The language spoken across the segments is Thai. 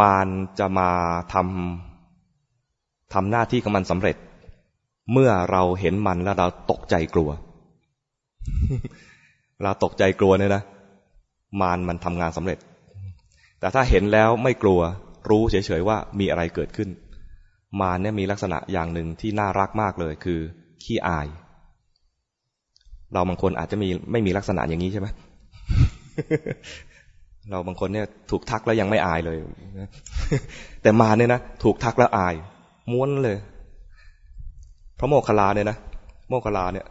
มารจะมาทำทำหน้าที่ของมันสำเร็จ เมื่อเราเห็นมันแล้วเราตกใจกลัว เราตกใจกลัวเนี่ยนะ มารมันทำงานสำเร็จ แต่ถ้าเห็นแล้วไม่กลัว รู้เฉยๆว่ามีอะไรเกิดขึ้น มารเนี่ยมีลักษณะอย่างหนึ่งที่น่ารักมากเลยคือ ขี้อาย เราบางคนอาจจะมีไม่มีลักษณะอย่างนี้ใช่ไหม เราบางคนเนี่ยถูกทักแล้วยังไม่อายเลยแต่มาเนี่ยนะถูกทักแล้วอาย ม้วนเลย พระโมคคัลลาเนี่ยนะโมคคัลลาเนี่ย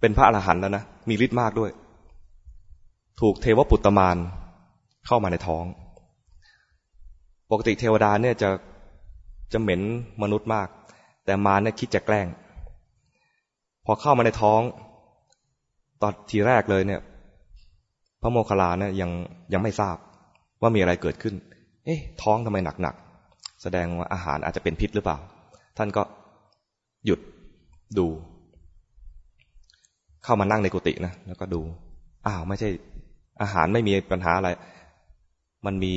เป็นพระอรหันต์แล้วนะมีฤทธิ์มากด้วย ถูกเทวปุตตมานเข้ามาในท้อง ปกติเทวดาเนี่ยจะจะเหม็นมนุษย์มาก แต่มาเนี่ยคิดจะแกล้ง พอเข้ามาในท้อง ตอนทีแรกเลยเนี่ย พระโมคคัลลาเนี่ยยังยังไม่ทราบว่ามีอะไรเกิดขึ้น เอ๊ะ ท้องทำไมหนักๆ แสดงว่าอาหารอาจจะเป็นพิษหรือเปล่า ท่านก็หยุดดู เข้ามานั่งในกุฏินะ แล้วก็ดู อ้าว ไม่ใช่ อาหารไม่มีปัญหาอะไร มันมี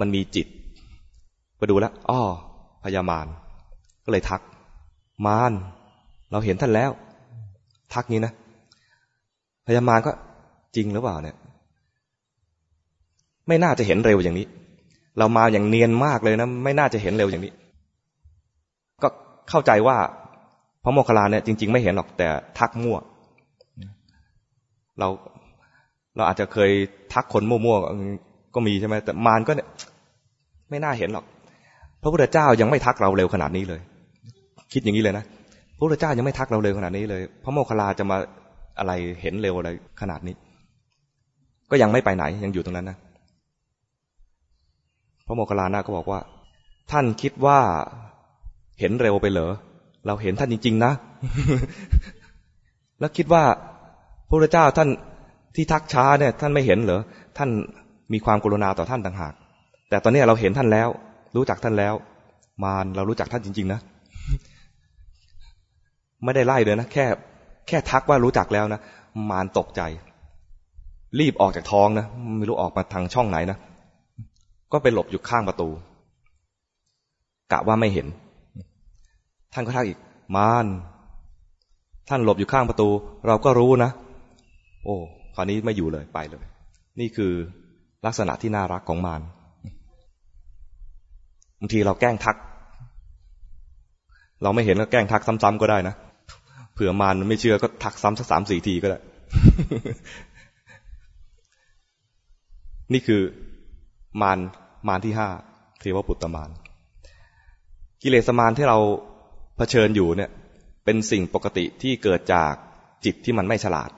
มันมีจิต ไปดูแล้วอ้อพญามาร ก็เลยทัก มาร เราเห็นท่านแล้ว ทักนี้นะพญามารก็จริงหรือเปล่าเนี่ย ไม่น่าจะเห็นเร็วอย่างนี้ เรามาอย่างเนียนมากเลยนะ ไม่น่าจะเห็นเร็วอย่างนี้ ก็เข้าใจว่าพระโมคคัลลาเนี่ยจริง ๆ ไม่เห็นหรอกแต่ทักมั่ว เราเราอาจจะเคยทักคนมั่วๆก็มีใช่ไหมแต่มารก็เนี่ย ไม่น่าเห็นหรอก พระพุทธเจ้ายังไม่ทักเราเร็วขนาดนี้เลย คิดอย่างนี้เลยนะพระพุทธเจ้ายังไม่ทักเราเร็วขนาดนี้เลย พระโมคคัลลาจะมาอะไรเห็นเร็วอะไรขนาดนี้ ก็ยังไม่ไปไหนยังอยู่ตรงนั้นนะ ระโมคคัลลานะก็บอกว่า ท่านคิดว่าเห็นเร็วไปเหรอ เราเห็นท่านจริง ๆ นะ แล้วคิดว่าพระเจ้าท่านที่ทักช้าเนี่ยท่านไม่เห็นเหรอ ท่านมีความกรุณาต่อท่านต่างหาก แต่ตอนนี้เราเห็นท่านแล้ว รู้จักท่านแล้ว มารเรารู้จักท่านจริง ๆ นะ ไม่ได้ไล่เลยนะ แค่ แค่ทักว่ารู้จักแล้วนะ มารตกใจ รีบออกจากท้องนะ ไม่รู้ออกมาทางช่องไหนนะ ก็ไปหลบอยู่ข้างประตู กะว่าไม่เห็น ท่านก็ทักอีก มารท่านหลบอยู่ข้างประตู เราก็รู้นะ โอ้คราวนี้ไม่อยู่เลยไปเลย นี่คือลักษณะที่น่ารักของมารบางทีเราแกล้งทัก เราไม่เห็นก็แกล้งทักซ้ำๆก็ได้นะเผื่อมารไม่เชื่อก็ทักซ้ำสักสามสี่ทีก็ได้ นี่คือมาร มารที่ห้าเทวปุตตมารกิเลสมารที่เราเผชิญอยู่เนี่ย เป็นสิ่งปกติที่เกิดจากจิตที่มันไม่ฉลาด